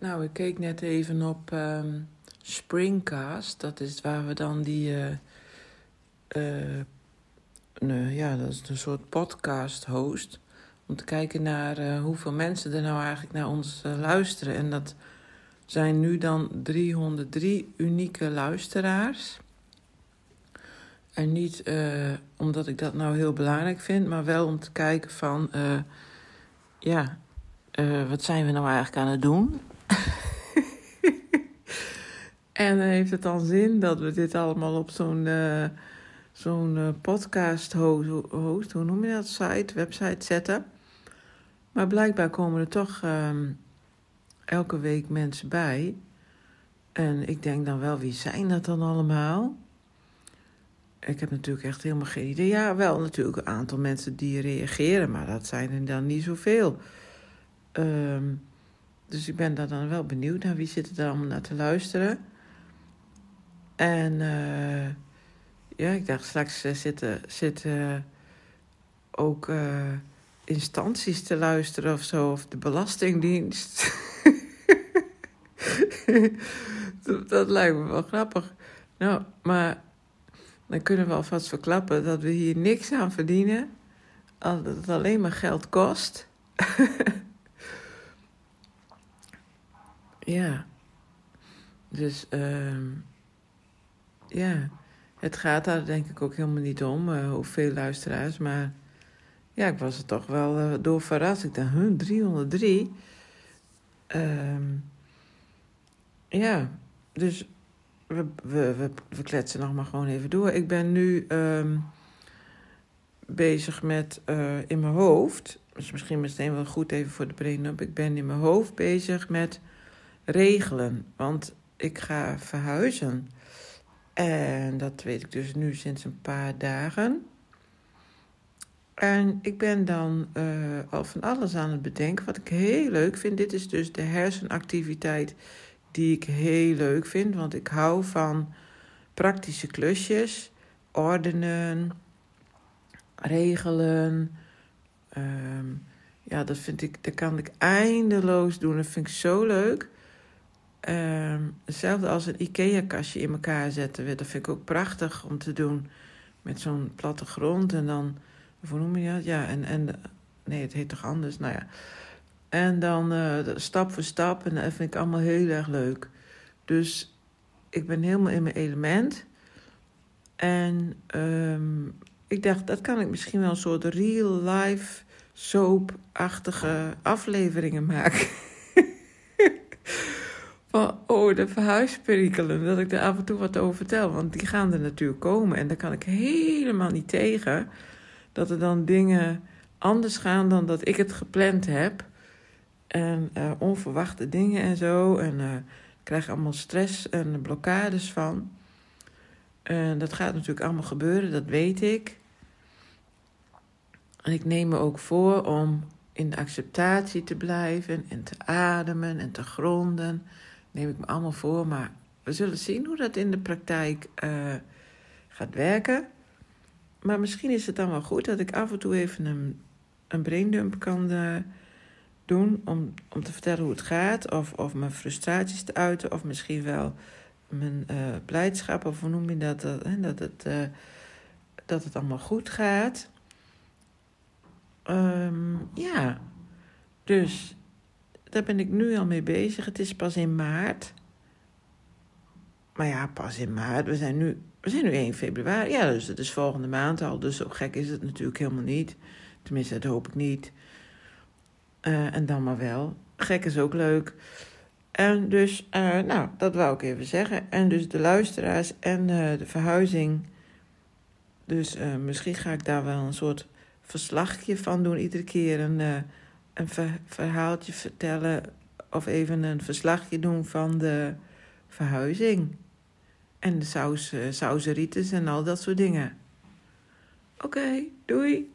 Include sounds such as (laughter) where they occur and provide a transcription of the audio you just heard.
Nou, ik keek net even op ehm, Springcast. Dat is waar we dan die. eh eh, nee, ja, dat is een soort podcast host. Om te kijken naar eh, hoeveel mensen er nou eigenlijk naar ons luisteren. En dat zijn nu dan 303 unieke luisteraars. En niet omdat ik dat nou heel belangrijk vind, maar wel om te kijken van. ja, wat zijn we nou eigenlijk aan het doen? (laughs) en heeft het dan zin dat we dit allemaal op zo'n eh, zo'n eh, podcast host, host, hoe noem je dat, site, website zetten? Maar blijkbaar komen er toch ehm, elke week mensen bij. En ik denk dan wel, wie zijn dat dan allemaal? Ik heb natuurlijk echt helemaal geen idee. Ja, wel natuurlijk een aantal mensen die reageren, maar dat zijn er dan niet zoveel. Ehm dus ik ben daar dan wel benieuwd naar wie zit er dan allemaal naar te luisteren. En eh, ja, ik dacht straks eh, zitten, zitten ook eh, instanties te luisteren of zo, of de Belastingdienst. dat, (laughs) dat lijkt me wel grappig. Nou, maar dan kunnen we alvast verklappen dat we hier niks aan verdienen. Dat het alleen maar geld kost. (laughs) ja. Dus, ehm ja. Het gaat daar denk ik ook helemaal niet om, eh, hoeveel luisteraars. Maar ja, ik was er toch wel eh, door verrast. Ik dacht, huh, 303? Ehm ja, dus we, we, we, we kletsen nog maar gewoon even door. Ik ben nu ehm, bezig met eh, in mijn hoofd. Dus misschien meteen wel goed even voor de brain-up. Ik ben in mijn hoofd bezig met regelen. Want ik ga verhuizen. En dat weet ik dus nu sinds een paar dagen. En ik ben dan eh, al van alles aan het bedenken. Wat ik heel leuk vind. Dit is dus de hersenactiviteit die ik heel leuk vind. Want ik hou van praktische klusjes. Ordenen. Regelen. Ehm, ja, dat vind ik, dat kan ik eindeloos doen. Dat vind ik zo leuk. Ehm, hetzelfde als een IKEA-kastje in elkaar zetten. Dat vind ik ook prachtig om te doen. Met zo'n platte grond en dan... Hoe noem je dat? Ja, en... en nee, het heet toch anders? Nou ja. En dan uh, stap voor stap. En dat vind ik allemaal heel erg leuk. Dus ik ben helemaal in mijn element. En um, ik dacht, dat kan ik misschien wel een soort real-life soap-achtige afleveringen maken. (laughs) van, oh, de verhuisperikelen. Dat ik er af en toe wat over vertel. Want die gaan er natuurlijk komen. En daar kan ik helemaal niet tegen. Dat er dan dingen anders gaan dan dat ik het gepland heb. En uh, onverwachte dingen en zo. En uh, ik krijg allemaal stress en blokkades van. En dat gaat natuurlijk allemaal gebeuren, dat weet ik. En ik neem me ook voor om in de acceptatie te blijven en te ademen en te gronden. Neem ik me allemaal voor, maar we zullen zien hoe dat in de praktijk uh, gaat werken. Maar misschien is het dan wel goed dat ik af en toe even een, een braindump kan uh, doen om, om te vertellen hoe het gaat. Of, of mijn frustraties te uiten, of misschien wel mijn uh, blijdschap, of hoe noem je dat? Dat, dat, het, dat het allemaal goed gaat. Um, ja, dus daar ben ik nu al mee bezig. Het is pas in maart. Maar ja, pas in maart. We zijn nu, we zijn nu 1 februari. Ja, dus het is volgende maand al. Dus zo gek is het natuurlijk helemaal niet. Tenminste, dat hoop ik niet. Uh, en dan maar wel. Gek is ook leuk. En dus, uh, nou, dat wou ik even zeggen. En dus de luisteraars en uh, de verhuizing. Dus misschien ga ik daar wel een soort verslagje van doen. Iedere keer een, een ver verhaaltje vertellen. Of even een verslagje doen van de verhuizing. En de saus, sauseritis en al dat soort dingen. Oké, doei.